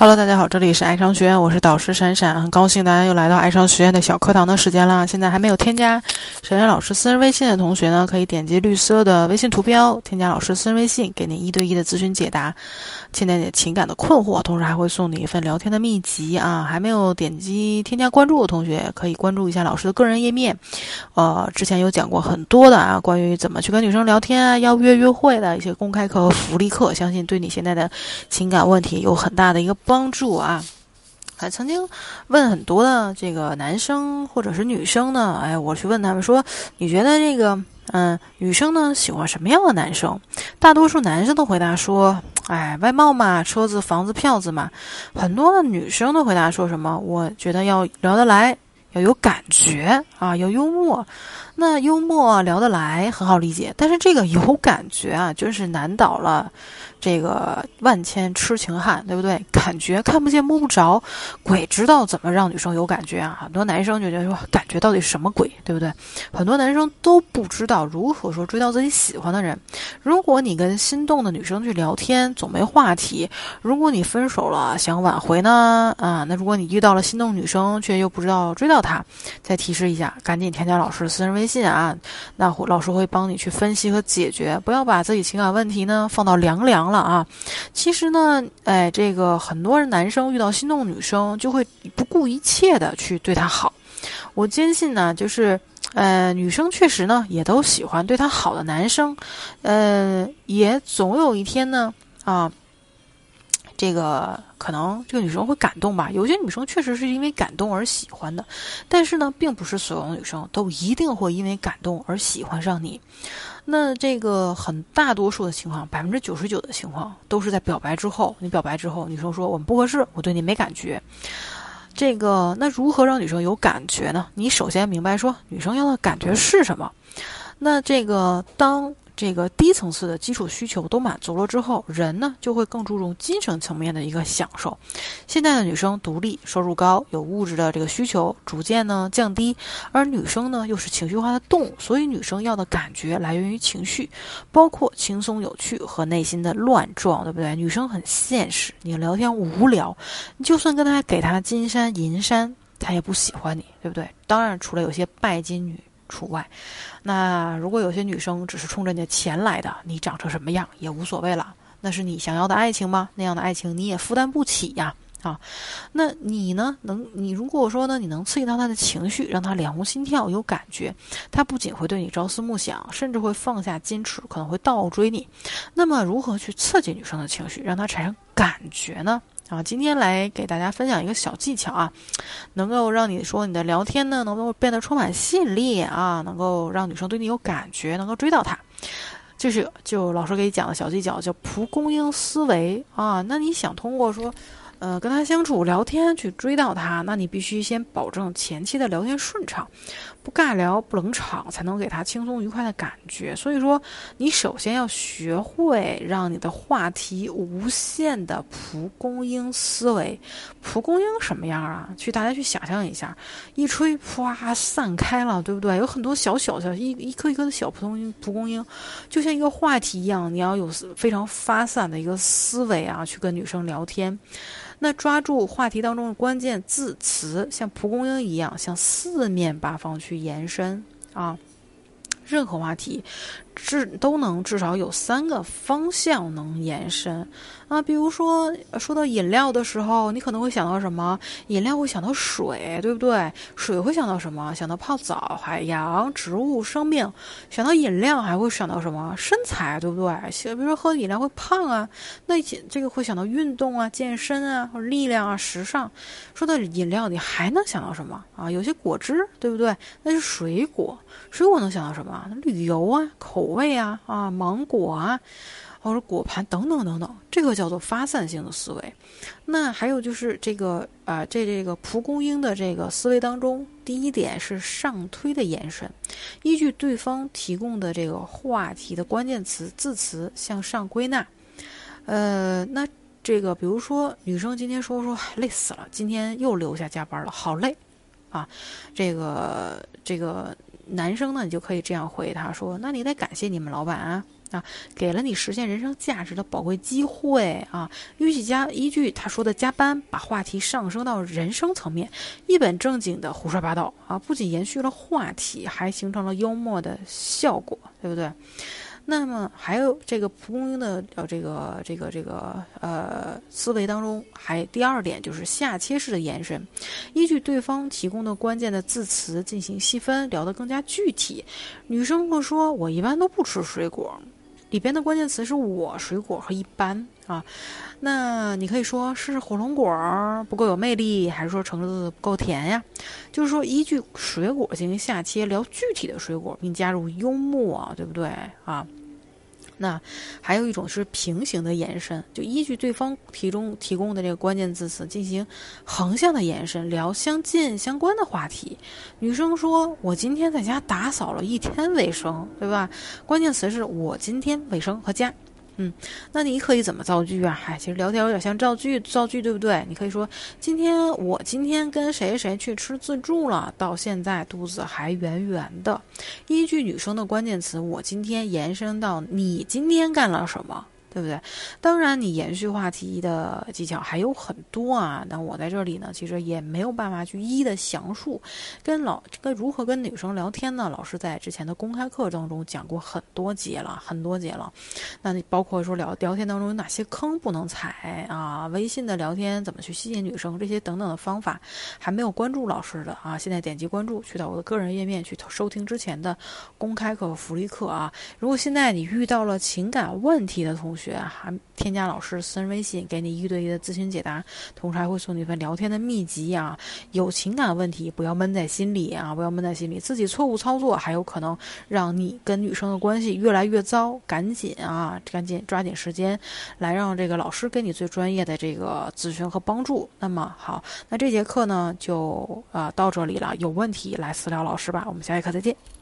Hello，大家好，这里是爱商学院，我是导师闪闪，很高兴大家又来到爱商学院的小课堂的时间啦。现在还没有添加闪闪老师私人微信的同学呢，可以点击绿色的微信图标，添加老师私人微信，给您一对一的咨询解答，现在你情感的困惑，同时还会送你一份聊天的秘籍啊。还没有点击添加关注的同学，可以关注一下老师的个人页面，呃，之前有讲过很多的啊，关于怎么去跟女生聊天啊，邀约约会的一些公开课和福利课，相信对你现在的情感问题有很大的一个。帮助啊！还曾经问很多的这个男生或者是女生呢，哎，我去问他们说，你觉得这个嗯，女生呢喜欢什么样的男生？大多数男生都回答说，哎，外貌嘛，车子、房子、票子嘛。很多的女生都回答说什么？我觉得要聊得来，要有感觉啊，要幽默。那幽默聊得来很好理解，但是这个有感觉啊，真是难倒了。这个万千痴情汉，对不对？感觉看不见摸不着，鬼知道怎么让女生有感觉啊！很多男生就觉得说，感觉到底什么鬼，对不对？很多男生都不知道如何说追到自己喜欢的人。如果你跟心动的女生去聊天，总没话题；如果你分手了想挽回呢，啊，那如果你遇到了心动女生，却又不知道追到她，再提示一下，赶紧添加老师私人微信信啊！那老师会帮你去分析和解决，不要把自己情感问题呢放到凉凉。了啊，其实呢，哎，这个很多人男生遇到心动女生，就会不顾一切的去对她好。我坚信呢，就是，呃，女生确实呢，也都喜欢对她好的男生，呃，也总有一天呢，啊，这个可能这个女生会感动吧。有些女生确实是因为感动而喜欢的，但是呢，并不是所有女生都一定会因为感动而喜欢上你。那这个很大多数的情况，百分之九十九的情况都是在表白之后。你表白之后，女生说我们不合适，我对你没感觉。这个那如何让女生有感觉呢？你首先明白说女生要的感觉是什么。那这个当。这个低层次的基础需求都满足了之后，人呢就会更注重精神层面的一个享受。现在的女生独立、收入高、有物质的这个需求逐渐呢降低，而女生呢又是情绪化的动物，所以女生要的感觉来源于情绪，包括轻松有趣和内心的乱撞，对不对？女生很现实，你聊天无聊，你就算跟她给她金山银山，她也不喜欢你，对不对？当然，除了有些拜金女。除外，那如果有些女生只是冲着你的钱来的，你长成什么样也无所谓了。那是你想要的爱情吗？那样的爱情你也负担不起呀！啊，那你呢？能你如果说呢，你能刺激到她的情绪，让她脸红心跳，有感觉，她不仅会对你朝思暮想，甚至会放下矜持，可能会倒追你。那么，如何去刺激女生的情绪，让她产生感觉呢？啊，今天来给大家分享一个小技巧啊，能够让你说你的聊天呢，能够变得充满吸引力啊，能够让女生对你有感觉，能够追到她。就是就老师给你讲的小技巧，叫蒲公英思维啊。那你想通过说。呃，跟他相处聊天去追到他，那你必须先保证前期的聊天顺畅，不尬聊不冷场，才能给他轻松愉快的感觉。所以说，你首先要学会让你的话题无限的蒲公英思维。蒲公英什么样啊？去大家去想象一下，一吹啪散开了，对不对？有很多小小的一一颗一颗的小蒲公英，蒲公英就像一个话题一样，你要有非常发散的一个思维啊，去跟女生聊天。那抓住话题当中的关键字词，像蒲公英一样，向四面八方去延伸啊。任何话题，至都能至少有三个方向能延伸啊。比如说说到饮料的时候，你可能会想到什么？饮料会想到水，对不对？水会想到什么？想到泡澡、海洋、植物、生命。想到饮料还会想到什么？身材，对不对？比如说喝饮料会胖啊，那这个会想到运动啊、健身啊、或者力量啊、时尚。说到饮料，你还能想到什么啊？有些果汁，对不对？那是水果。水果能想到什么？旅游啊，口味啊，啊，芒果啊，或者果盘等等等等，这个叫做发散性的思维。那还有就是这个啊，这这个蒲公英的这个思维当中，第一点是上推的延伸，依据对方提供的这个话题的关键词字词向上归纳。呃，那这个比如说女生今天说说累死了，今天又留下加班了，好累啊，这个这个。男生呢，你就可以这样回他说：“那你得感谢你们老板啊啊，给了你实现人生价值的宝贵机会啊。预计加依据他说的加班，把话题上升到人生层面，一本正经的胡说八道啊，不仅延续了话题，还形成了幽默的效果，对不对？那么还有这个蒲公英的呃这个这个这个呃思维当中，还第二点就是下切式的延伸，依据对方提供的关键的字词进行细分，聊得更加具体。女生会说：“我一般都不吃水果。”里边的关键词是我水果和一般啊。那你可以说是火龙果不够有魅力，还是说橙子不够甜呀？就是说依据水果进行下切，聊具体的水果，并加入幽默，对不对啊？那还有一种是平行的延伸，就依据对方提中提供的这个关键字词进行横向的延伸，聊相近相关的话题。女生说：“我今天在家打扫了一天卫生，对吧？”关键词是我今天卫生和家。嗯，那你可以怎么造句啊？嗨，其实聊天有点像造句，造句对不对？你可以说：今天我今天跟谁谁去吃自助了，到现在肚子还圆圆的。依据女生的关键词，我今天延伸到你今天干了什么。对不对？当然，你延续话题的技巧还有很多啊。那我在这里呢，其实也没有办法去一一的详述。跟老跟如何跟女生聊天呢？老师在之前的公开课当中讲过很多节了，很多节了。那你包括说聊聊天当中有哪些坑不能踩啊？微信的聊天怎么去吸引女生？这些等等的方法，还没有关注老师的啊，现在点击关注，去到我的个人页面去收听之前的公开课福利课啊。如果现在你遇到了情感问题的同学，学还添加老师私人微信，给你一对一的咨询解答，同时还会送你一份聊天的秘籍啊！有情感问题不要闷在心里啊，不要闷在心里，自己错误操作还有可能让你跟女生的关系越来越糟，赶紧啊，赶紧抓紧时间来让这个老师给你最专业的这个咨询和帮助。那么好，那这节课呢就啊到这里了，有问题来私聊老师吧，我们下节课再见。